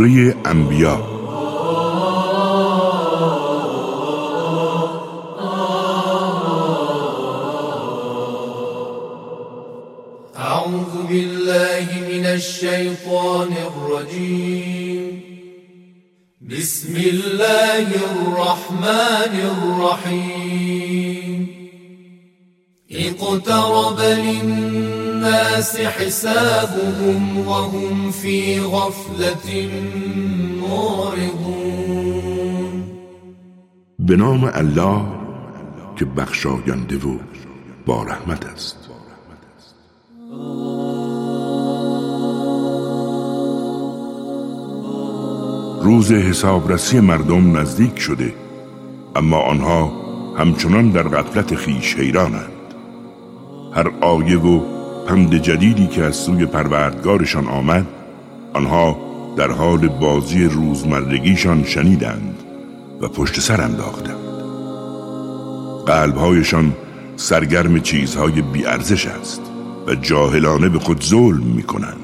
سوره انبیا أعوذ بالله من الشیطان الرجیم بسم الله الرحمن الرحیم اقترب للناس حسابهم. غفلة معرضون به نام الله که بخشاینده و با رحمت است. روز حسابرسی مردم نزدیک شده اما آنها همچنان در غفلت خیش حیرانند. هر آیه و پند جدیدی که از سوی پروردگارشان آمد آنها در حال بازی روزمرگیشان شنیدند و پشت سر انداختند. قلبهایشان سرگرم چیزهای بیارزش است و جاهلانه به خود ظلم می کنند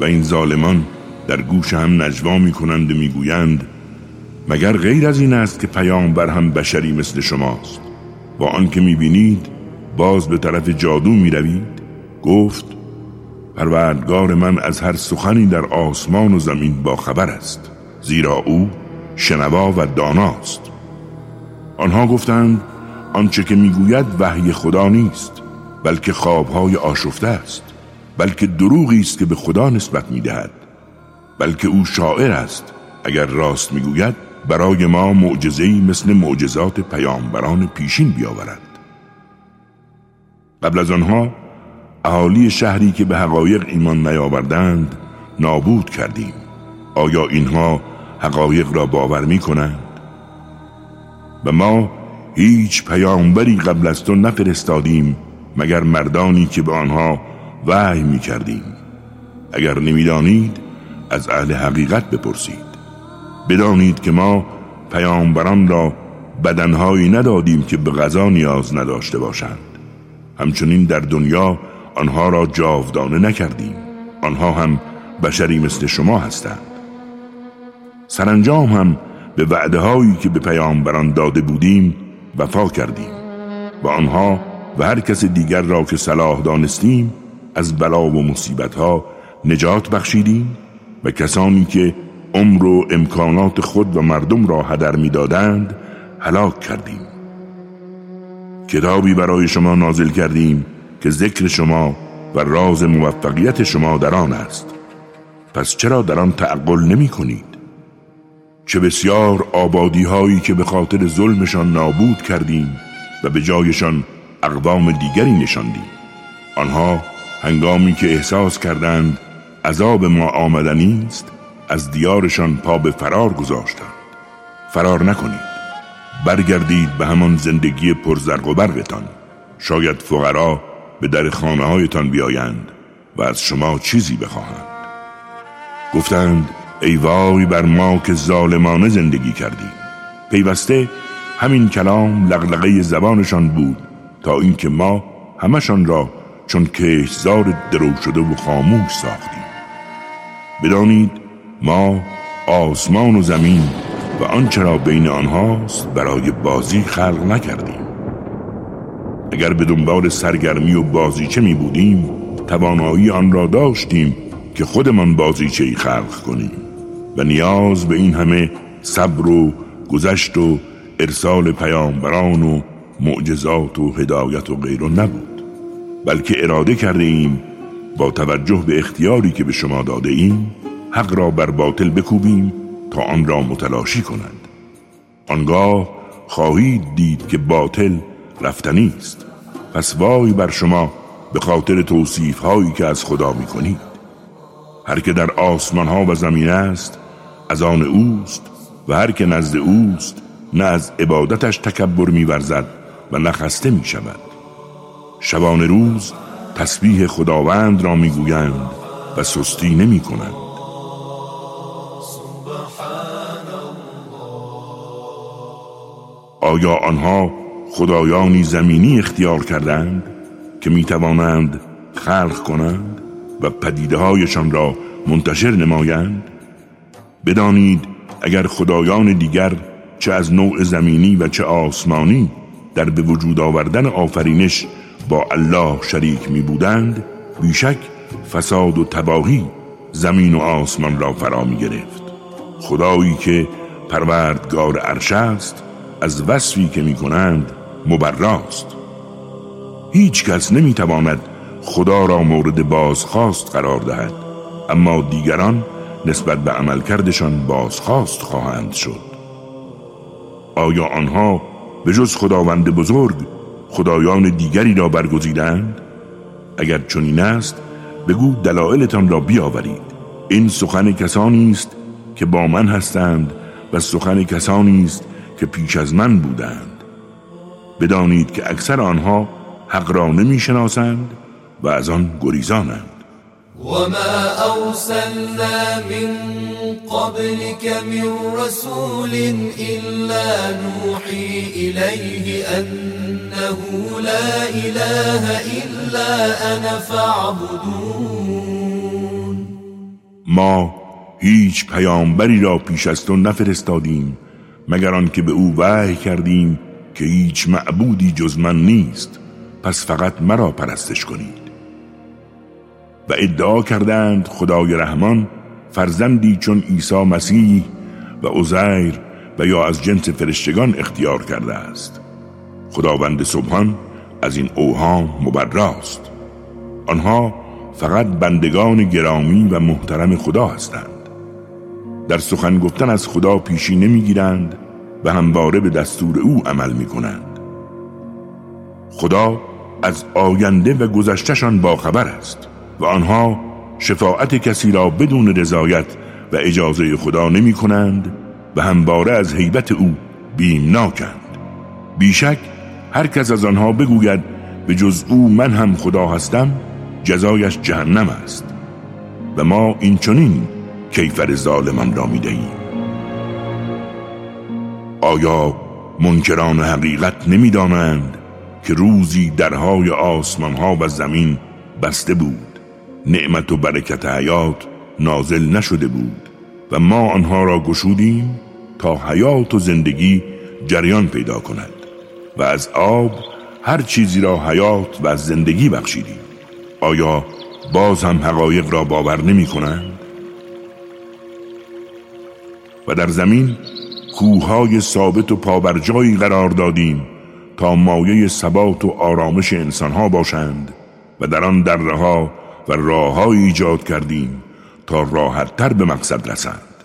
و این ظالمان در گوش هم نجوا می کنند و می گویند مگر غیر از این است که پیامبر هم بشری مثل شماست؟ با آنکه می بینید باز به طرف جادو می روید گفت پروردگار من از هر سخنی در آسمان و زمین با خبر است زیرا او شنوا و داناست. آنها گفتند آنچه که می‌گوید وحی خدا نیست بلکه خوابهای آشفته است بلکه دروغی است که به خدا نسبت می‌دهد بلکه او شاعر است اگر راست می‌گوید برای ما معجزه‌ای مثل معجزات پیامبران پیشین بیاورد. قبل از آنها اهالی شهری که به حقایق ایمان نیاوردند نابود کردیم. آیا اینها حقایق را باور می کنند؟ و ما هیچ پیامبری قبل از تو نفرستادیم مگر مردانی که به آنها وحی می کردیم اگر نمی‌دانید از اهل حقیقت بپرسید. بدانید که ما پیامبران را بدنهایی ندادیم که به غذا نیاز نداشته باشند. همچنین در دنیا آنها را جاودانه نکردیم. آنها هم بشری مثل شما هستند. سرانجام هم به وعده هایی که به پیامبران داده بودیم وفا کردیم و آنها و هر کس دیگر را که صلاح دانستیم از بلا و مصیبت ها نجات بخشیدیم و کسانی که عمر و امکانات خود و مردم را هدر می‌دادند هلاک کردیم. کتابی برای شما نازل کردیم که ذکر شما و راز موفقیت شما در آن است. پس چرا در آن تعقل نمی کنید؟ چه بسیار آبادی هایی که به خاطر ظلمشان نابود کردیم و به جایشان اقوام دیگری نشاندیم. آنها هنگامی که احساس کردند عذاب ما آمدنی است از دیارشان پا به فرار گذاشتند. فرار نکنید. برگردید به همان زندگی پرزرق و برقتان. شاید فقرا به در خانه هایتان بیایند و از شما چیزی بخواهند. گفتند ای وای بر ما که ظالمانه زندگی کردیم. پیوسته همین کلام لغلقه زبانشان بود تا اینکه ما همشان را چون کشزار درو شده و خاموش ساختیم. بدانید ما آسمان و زمین و آنچه را بین آنهاست برای بازی خلق نکردیم. اگر به دنبال سرگرمی و بازیچه می بودیم توانایی آن را داشتیم که خودمان بازیچه ای خلق کنیم. و نیاز به این همه صبر و گذشت و ارسال پیامبران و معجزات و هدایت و غیره نبود. بلکه اراده کرده ایم با توجه به اختیاری که به شما داده ایم حق را بر باطل بکوبیم تا آن را متلاشی کنند آنگاه خواهید دید که باطل رفتنی است. پس وای بر شما به خاطر توصیف هایی که از خدا می کنید هر که در آسمان ها و زمین است از آن اوست و هر که نزد اوست نه از عبادتش تکبر میورزد و نه خسته می شود شبان روز تسبیح خداوند را می‌گویند و سستی نمی کنند آیا آنها خدایانی زمینی اختیار کردند که می توانند خلق کنند و پدیده هایشان را منتشر نمایند. بدانید اگر خدایان دیگر چه از نوع زمینی و چه آسمانی در به وجود آوردن آفرینش با الله شریک می بودند بیشک فساد و تباهی زمین و آسمان را فرا می گرفت خدایی که پروردگار عرش است از وصفی که می کنند مبراست. هیچ کس نمی تواند خدا را مورد بازخواست قرار دهد اما دیگران نسبت به عملکردشان بازخواست خواهند شد. آیا آنها به جز خداوند بزرگ خدایان دیگری را برگزیدند؟ اگر چنین است بگو دلایلتان را بیاورید. این سخن کسانی است که با من هستند و سخن کسانی است که پیش از من بودند. بدانید که اکثر آنها حق را نمی‌شناسند و از آن گریزانند. وما أرسلنا من قبلك من رسول إلا نوحي إليه أنه لا إله إلا أنا فاعبدون. ما هیچ پیامبری را پیش از تو نفرستادیم مگر آنکه به او وحی کردیم که هیچ معبودی جز من نیست پس فقط مرا پرستش کنید. و ادعا کردند خدای رحمان فرزندی چون عیسی مسیح و عزیر و یا از جنس فرشتگان اختیار کرده است. خداوند سبحان از این اوهام مبراست. آنها فقط بندگان گرامی و محترم خدا هستند. در سخن گفتن از خدا پیشی نمی‌گیرند و همواره به دستور او عمل می کنند خدا از آینده و گذشتشان باخبر است و آنها شفاعت کسی را بدون رضایت و اجازه خدا نمی کنند و همواره از حیبت او بیمناکند. بیشک هر کس از آنها بگوید به جز او من هم خدا هستم جزایش جهنم است و ما این چنین کیفر ظالمان را می دهیم آیا منکران حقیقت نمی دانند که روزی درهای آسمان ها و زمین بسته بود نعمت و برکت حیات نازل نشده بود و ما آنها را گشودیم تا حیات و زندگی جریان پیدا کند و از آب هر چیزی را حیات و زندگی بخشیدیم آیا باز هم حقایق را باور نمی کنند؟ و در زمین کوههای ثابت و پابرجایی قرار دادیم تا مایه ثبات و آرامش انسانها باشند و در آن درها و راههایی ایجاد کردیم تا راحتتر به مقصد رسند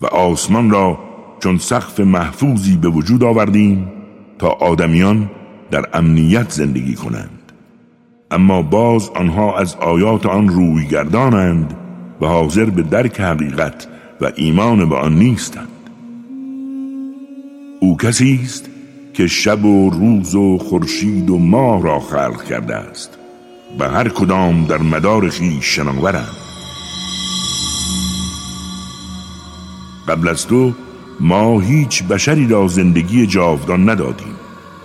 و آسمان را چون سقف محفوظی به وجود آوردیم تا آدمیان در امنیت زندگی کنند. اما باز آنها از آیات آن روی گردانند و حاضر به درک حقیقت و ایمان به آن نیستند. او کسی است که شب و روز و خورشید و ماه را خلق کرده است و هر کدام در مدار خیش شناورند. قبل از تو ما هیچ بشری را زندگی جاودان ندادیم.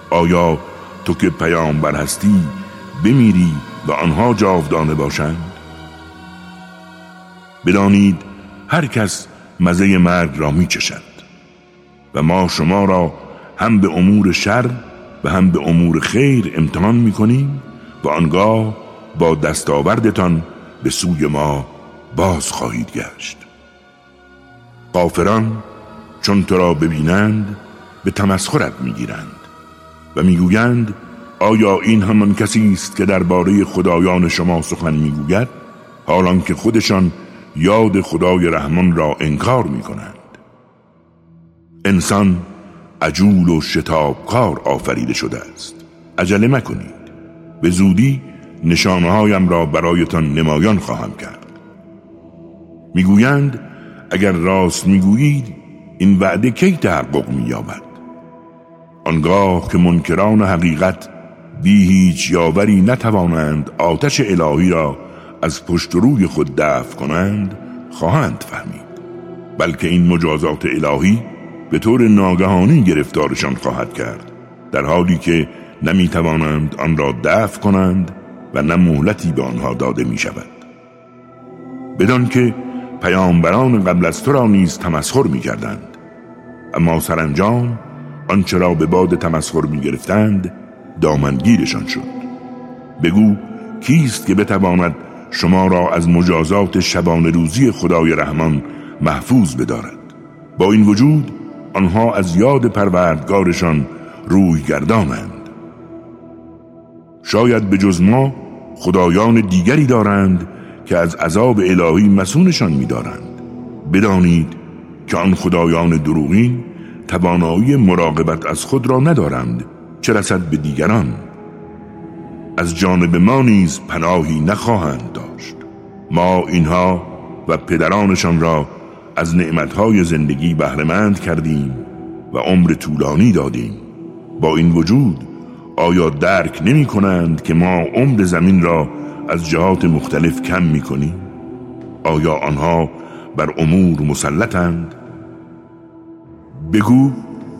آیا تو که پیامبر هستی بمیری و آنها جاودانه باشند؟ بدانید هر کس مزه مرگ را می چشد و ما شما را هم به امور شر و هم به امور خیر امتحان می کنیم و آنگاه با دستاوردتان به سوی ما باز خواهید گشت. قافران چون تو را ببینند به تمسخرت می‌گیرند و می‌گویند آیا این همان کسی است که درباره خدایان شما سخن می‌گوید؟ حالان که خودشان یاد خدای رحمان را انکار می‌کنند. انسان عجول و شتابکار آفریده شده است. عجله مکنید. به زودی نشانهایم را برایتان نمایان خواهم کرد. می‌گویند اگر راست می‌گویید این وعده کی تحقق مییابد؟ آنگاه که منکران حقیقت بی هیچ یاوری نتوانند آتش الهی را از پشت روی خود دفع کنند خواهند فهمید. بلکه این مجازات الهی به طور ناگهانی گرفتارشان خواهد کرد در حالی که نمی‌توانند آن را دفع کنند و نه مهلتی به آنها داده می شود بدان که پیامبران قبل از تو را نیز تمسخر می کردند اما سرانجام آنچه را به باد تمسخر می گرفتند دامنگیرشان شد. بگو کیست که بتواند شما را از مجازات شبان روزی خدای رحمان محفوظ بدارد؟ با این وجود آنها از یاد پروردگارشان روی گردانند. شاید به جز ما خدایان دیگری دارند که از عذاب الهی مسونشان می‌دارند. بدانید که آن خدایان دروغین توانایی مراقبت از خود را ندارند چه رسد به دیگران؟ از جانب ما نیز پناهی نخواهند داشت. ما اینها و پدرانشان را از نعمتهای زندگی بهرهمند کردیم و عمر طولانی دادیم با این وجود آیا درک نمی کنند که ما عمر زمین را از جهات مختلف کم می کنیم؟ آیا آنها بر امور مسلطند؟ بگو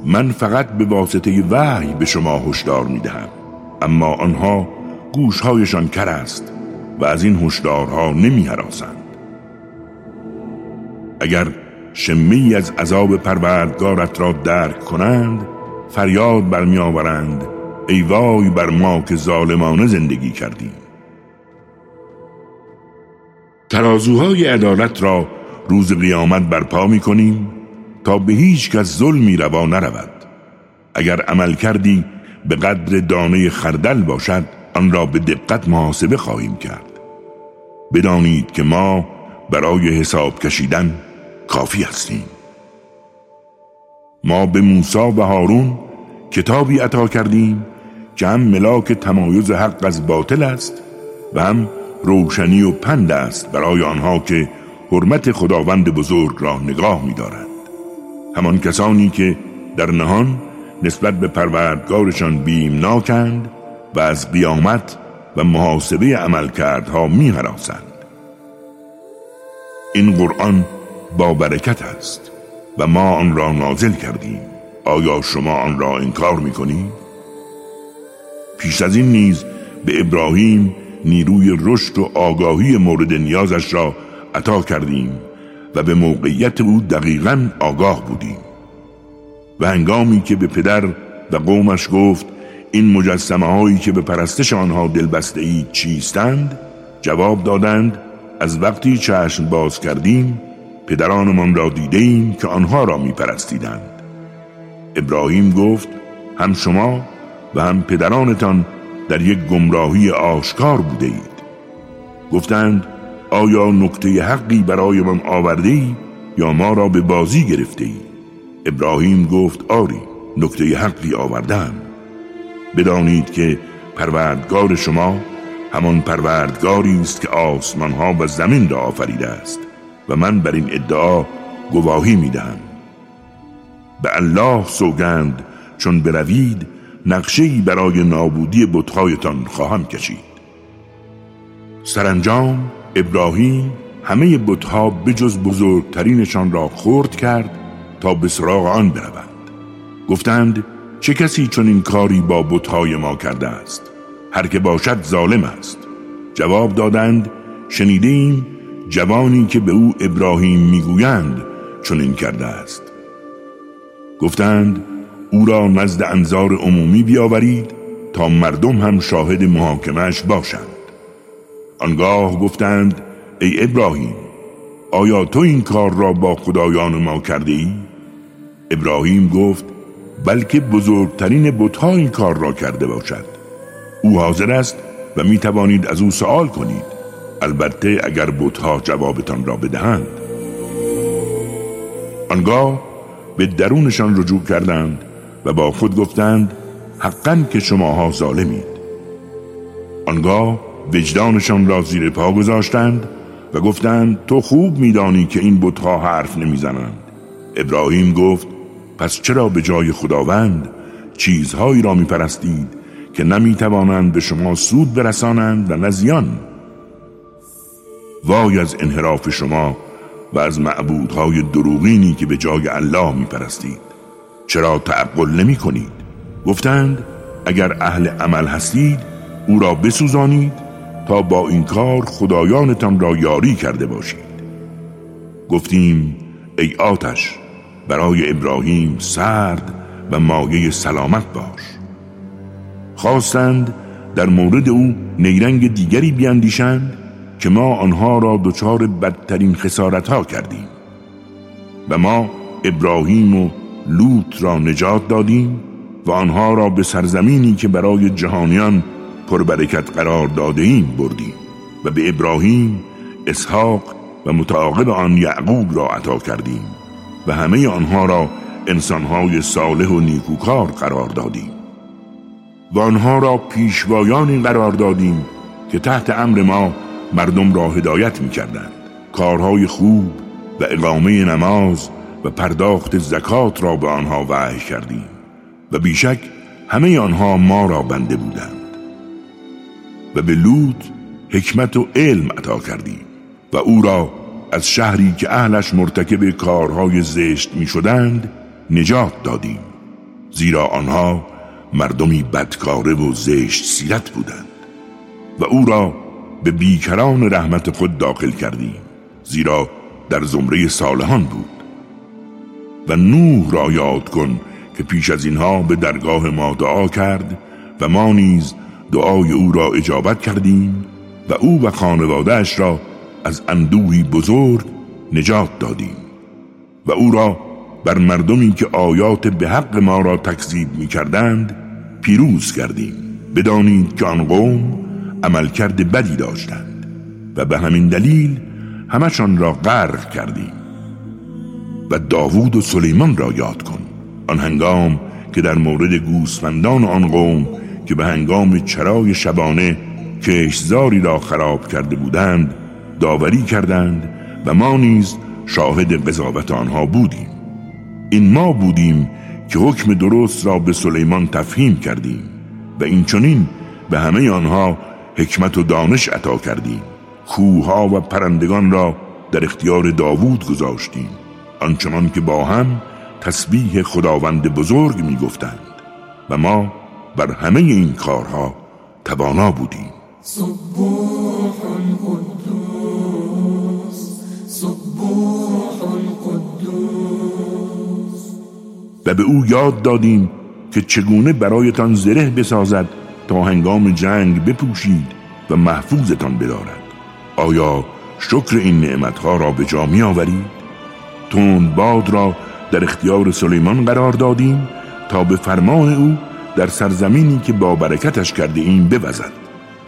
من فقط به واسطه وحی به شما هشدار می دهم اما آنها گوشهایشان کر است و از این هشدارها نمی حراسند. اگر شمی از عذاب پروردگارت را درک کنند فریاد برمی آورند ای وای بر ما که ظالمانه زندگی کردیم. ترازوهای عدالت را روز قیامت برپا می کنیم تا به هیچ کس ظلمی روا نرود. اگر عمل کردی به قدر دانه خردل باشد آن را به دقت محاسبه خواهیم کرد. بدانید که ما برای حساب کشیدن کافی هستیم. ما به موسی و هارون کتابی عطا کردیم که هم ملاک تمایز حق از باطل است و هم روشنی و پند است برای آنها که حرمت خداوند بزرگ را نگاه می‌دارند. همان کسانی که در نهان نسبت به پروردگارشان بیمناکند و از قیامت و محاسبه عملکردها می‌هراسند. این قرآن با برکت است و ما آن را نازل کردیم. آیا شما آن را انکار می‌کنید؟ پیش از این نیز به ابراهیم نیروی رشد و آگاهی مورد نیازش را عطا کردیم و به موقعیت او دقیقا آگاه بودیم. و هنگامی که به پدر و قومش گفت این مجسمه هایی که به پرستش آنها دلبسته اید چیستند؟ جواب دادند از وقتی چشم باز کردیم پدرانمان را دیده ایم که آنها را می پرستیدند ابراهیم گفت هم شما و هم پدرانتان در یک گمراهی آشکار بوده اید گفتند آیا نکته حقی برای من آورده ای یا ما را به بازی گرفته ای ابراهیم گفت آری نکته حقی آوردم بدانید که پروردگار شما همان پروردگاری است که آسمان ها و زمین را آفریده است. و من بر این ادعا گواهی می‌دهم. به الله سوگند چون بروید نقشه‌ای برای نابودی بتهایتان خواهم کشید. سرانجام ابراهیم همه بتها بجز بزرگترینشان را خورد کرد تا به سراغ آن بروند. گفتند چه کسی چون این کاری با بتهای ما کرده است؟ هر که باشد ظالم است. جواب دادند شنیدیم جوانی که به او ابراهیم می‌گویند چون این کرده است. گفتند او را نزد انظار عمومی بیاورید تا مردم هم شاهد محاکمش باشند. آنگاه گفتند ای ابراهیم آیا تو این کار را با خدایان ما کرده ای؟ ابراهیم گفت بلکه بزرگترین بتها این کار را کرده باشد. او حاضر است و می توانید از او سوال کنید. البته اگر بتها جوابتان را بدهند. آنگاه به درونشان رجوع کردند و با خود گفتند حقا که شماها ظالمید. آنگاه وجدانشان را زیر پا گذاشتند و گفتند تو خوب میدانی که این بتها حرف نمی‌زنند. ابراهیم گفت پس چرا به جای خداوند چیزهایی را میپرستید که نمی‌توانند به شما سود برسانند و نزیان؟ وای از انحراف شما و از معبودهای دروغینی که به جای الله میپرستید. چرا تعقل نمی کنید گفتند اگر اهل عمل هستید او را بسوزانید تا با این کار خدایانتان را یاری کرده باشید. گفتیم ای آتش برای ابراهیم سرد و مایه سلامت باش. خواستند در مورد او نیرنگ دیگری بیاندیشند که ما آنها را دچار بدترین خسارت ها کردیم. و ما ابراهیم و لوط را نجات دادیم و آنها را به سرزمینی که برای جهانیان پربرکت قرار داده ایم بردیم و به ابراهیم اسحاق و متعاقب آن یعقوب را عطا کردیم و همه آنها را انسانهای صالح و نیکوکار قرار دادیم. و آنها را پیشوایانی قرار دادیم که تحت امر ما مردم را هدایت می کردند کارهای خوب و اقامه نماز و پرداخت زکات را به آنها وحی کردیم و بیشک همه آنها ما را بنده بودند. و به لوط حکمت و علم عطا کردیم و او را از شهری که اهلش مرتکب کارهای زشت می شدند نجات دادیم زیرا آنها مردمی بدکاره و زشت سیرت بودند و او را به بیکران رحمت خود داخل کردیم زیرا در زمره صالحان بود. و نوح را یاد کن که پیش از اینها به درگاه ما دعا کرد و ما نیز دعای او را اجابت کردیم و او و خانوادهش را از اندوهی بزرگ نجات دادیم و او را بر مردمی که آیات به حق ما را تکذیب می کردند پیروز کردیم. بدانید که آن قوم عملکرد بدی داشتند و به همین دلیل همشان را غرق کردیم. و داوود و سلیمان را یاد کن. آن هنگام که در مورد گوسفندان آن قوم که به هنگام چرای شبانه کشزاری را خراب کرده بودند داوری کردند و ما نیز شاهد قضاوت آنها بودیم. این ما بودیم که حکم درست را به سلیمان تفهیم کردیم و این چنین به همه آنها حکمت و دانش عطا کردیم. کوها و پرندگان را در اختیار داوود گذاشتیم. آنچنان که با هم تسبیح خداوند بزرگ می گفتند و ما بر همه این کارها توانا بودیم. صبوح قدوس صبوح قدوس و به او یاد دادیم که چگونه برایتان زره بسازد تا هنگام جنگ بپوشید و محفوظتان بدارد. آیا شکر این نعمتها را به جا می آورید؟ تند باد را در اختیار سلیمان قرار دادیم تا به فرمان او در سرزمینی که با برکتش کرده این بوزد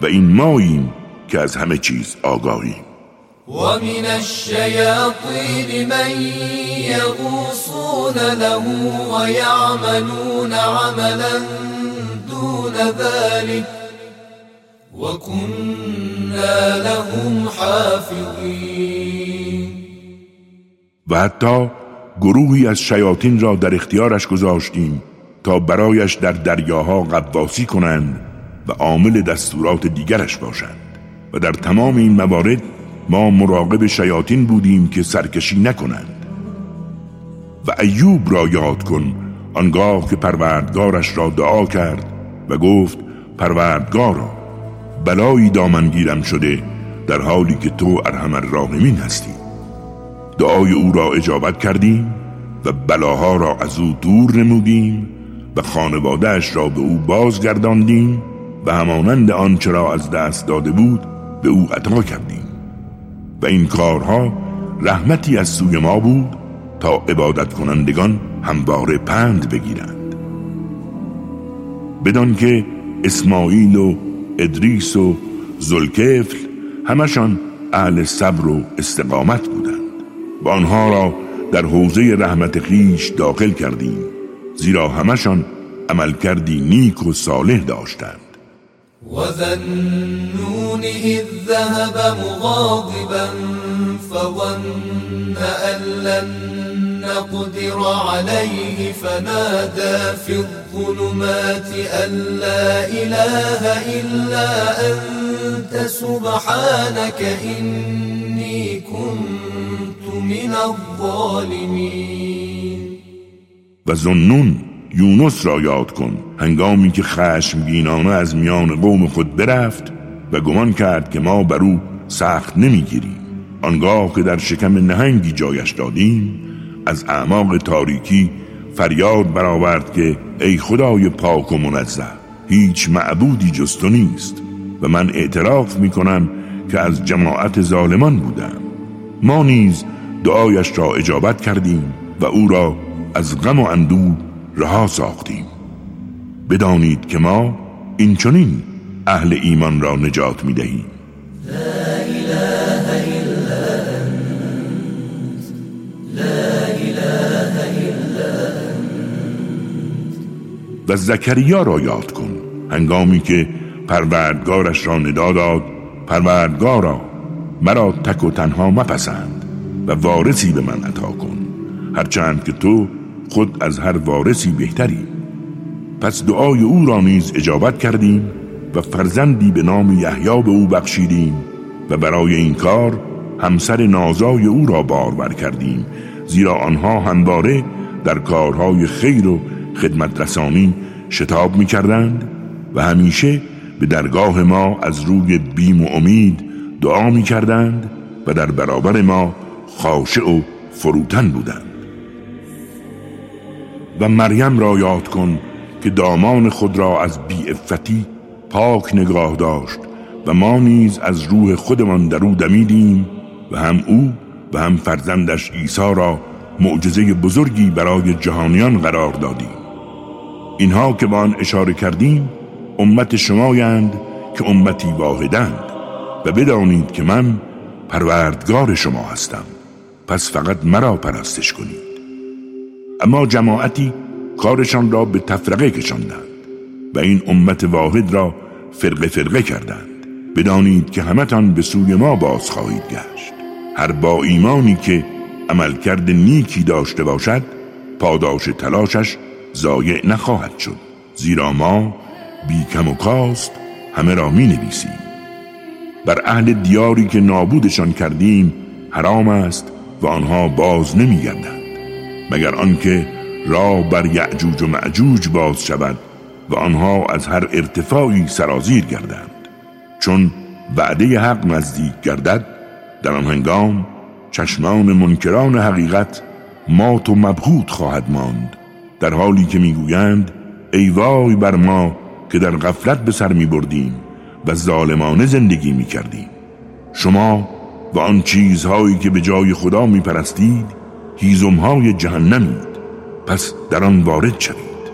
و این ماییم که از همه چیز آگاهیم. ومن الشياطين من يغوصون له ويعملون عملا. دون ذلك وكنا لهم حافظين. و حتی گروهی از شیاطین را در اختیارش گذاشتیم تا برایش در دریاها قواسی کنند و عامل دستورات دیگرش باشند. و در تمام این موارد ما مراقب شیاطین بودیم که سرکشی نکنند. و ایوب را یاد کن آنگاه که پروردگارش را دعا کرد و گفت پروردگارا بلایی دامنگیرم شده در حالی که تو ارحم الراحمین هستی. دعای او را اجابت کردیم و بلاها را از او دور نمودیم و خانوادهش را به او بازگرداندیم و همانند آنچه را از دست داده بود به او عطا کردیم. و این کارها رحمتی از سوی ما بود تا عبادت کنندگان همواره پند بگیرند. بدان که اسماعیل و ادریس و زلکفل همشان اهل صبر و استقامت بودند. و آنها را در حوزه رحمت خیش داخل کردیم. زیرا همشان عمل کردی نیک و صالح داشتند. وذنون إذ ذهب مغاضبا فظن لن نقدر عليه فنادى في الظلمات أن لا إله إلا أنت سبحانك إني كنت من الظالمين. و یونس را یاد کن. هنگامی که خشمگینانه از میان قوم خود برفت و گمان کرد که ما بر او سخت نمی‌گیریم. آنگاه که در شکم نهنگی جایش دادیم از اعماق تاریکی فریاد برآورد که ای خدای پاک و منزه هیچ معبودی جز نیست و من اعتراف می کنم که از جماعت ظالمان بودم. ما نیز دعایش را اجابت کردیم و او را از غم و اندوه رها ساختیم. بدانید که ما این چنین اهل ایمان را نجات می دهیم و زکریا را یاد کن. هنگامی که پروردگارش را ندا داد پروردگارا مرا تک و تنها مپسند و وارثی به من عطا کن. هرچند که تو خود از هر وارثی بهتری. پس دعای او را نیز اجابت کردیم و فرزندی به نام یحیی به او بخشیدیم و برای این کار همسر نازای او را بارور کردیم زیرا آنها همواره در کارهای خیر و خدمت رسانی شتاب می کردند و همیشه به درگاه ما از روی بیم و امید دعا می کردند و در برابر ما خاشع و فروتن بودند. و مریم را یاد کن که دامان خود را از افتی پاک نگاه داشت و ما نیز از روح خودمان در او دمیدیم و هم او و هم فرزندش عیسی را معجزه بزرگی برای جهانیان قرار دادیم. اینها که با آن اشاره کردیم امت شمایند که امتی واحدند و بدانید که من پروردگار شما هستم. پس فقط مرا پرستش کنید. اما جماعتی کارشان را به تفرقه کشاندند و این امت واحد را فرقه فرقه کردند. بدانید که همتان به سوی ما باز خواهید گشت. هر با ایمانی که عملکرد نیکی داشته باشد پاداش تلاشش ضایع نخواهد شد. زیرا ما بی کم و کاست همه را می نویسیم بر اهل دیاری که نابودشان کردیم حرام است و آنها باز نمی گردند مگر آنکه راه بر یعجوج و معجوج باز شود و آنها از هر ارتفاعی سرازیر گردند. چون وعده حق نزدیک گردد در آن هنگام چشمان منکران حقیقت مات و مبهوت خواهد ماند. در حالی که می‌گویند ای وای بر ما که در غفلت به سر می بردیم و ظالمانه زندگی می کردیم شما و آن چیزهایی که به جای خدا می پرستید هیزمهای جهنمید. پس در آن وارد شوید.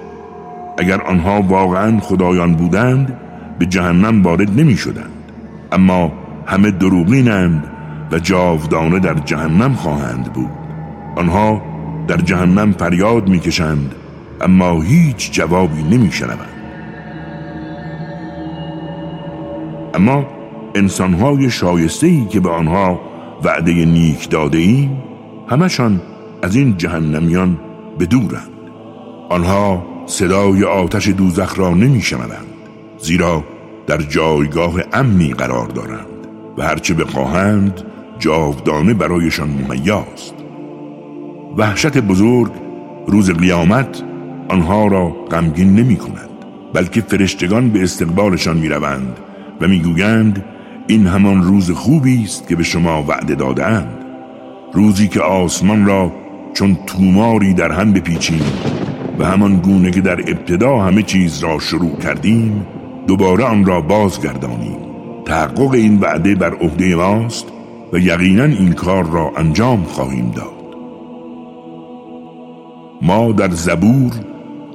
اگر آنها واقعا خدایان بودند به جهنم وارد نمی شدند اما همه دروغینند و جاودانه در جهنم خواهند بود. آنها در جهنم فریاد می‌کشند اما هیچ جوابی نمیشنوند. اما انسانهای شایسته که به آنها وعده نیک داده ایم همشان از این جهنمیان بدورند. آنها صدای آتش دوزخ را نمیشنوند زیرا در جایگاه امنی قرار دارند و هرچه بخواهند جاودانه برایشان مهیاست. وحشت بزرگ روز قیامت آنها را غمگین نمی کند بلکه فرشتگان به استقبالشان می روند و می گویند این همان روز خوبی است که به شما وعده دادهاند روزی که آسمان را چون توماری در هم بپیچیم و همان گونه که در ابتدا همه چیز را شروع کردیم دوباره آن را بازگردانیم. تحقق این وعده بر عهده ماست و یقینا این کار را انجام خواهیم داد. ما در زبور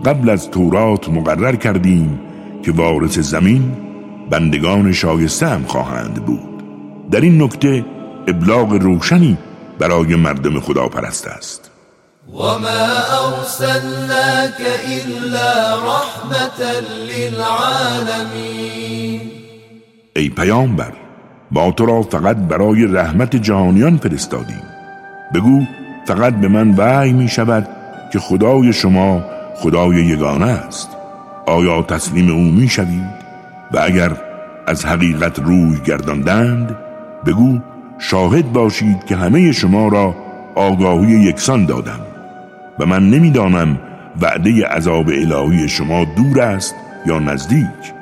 قبل از تورات مقرر کردیم که وارث زمین بندگان شایسته هم خواهند بود. در این نکته ابلاغ روشنی برای مردم خدا پرست است. وما أرسلناك إلا رحمة للعالمين. ای پیامبر ما تو را فقط برای رحمت جهانیان فرستادیم. بگو فقط به من وحی می شود که خدای شما خدای یگانه است. آیا تسلیم او می و اگر از حقیقت روی گرداندند بگو شاهد باشید که همه شما را آگاهی یکسان دادم. و من نمی‌دانم وعده عذاب الهی شما دور است یا نزدیک.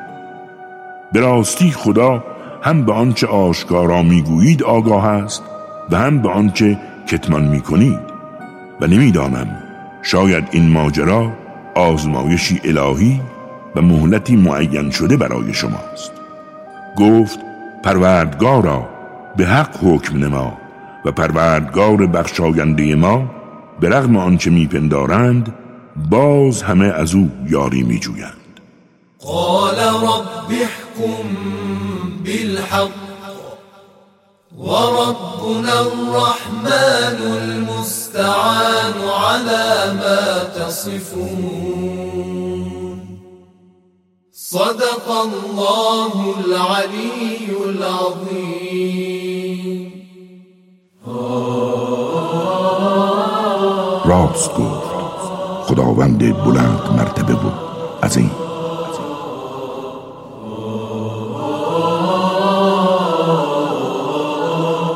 به راستی خدا هم به آنچه آشکارا می‌گویید آگاه است و هم به آنچه کتمان می کنید و نمی‌دانم شاید این ماجرا آزمایشی الهی و مهلتی معین شده برای شماست. گفت پروردگارا به حق حکم نما و پروردگار بخشاینده ما به رغم آنچه میپندارند باز همه از او یاری میجویند. قال رب احكم بالحق. وربنا الرحمن المستعان على ما تصفون. صدق الله العلي العظيم. راست گفت. خداوند بلند مرتبه و عظیم.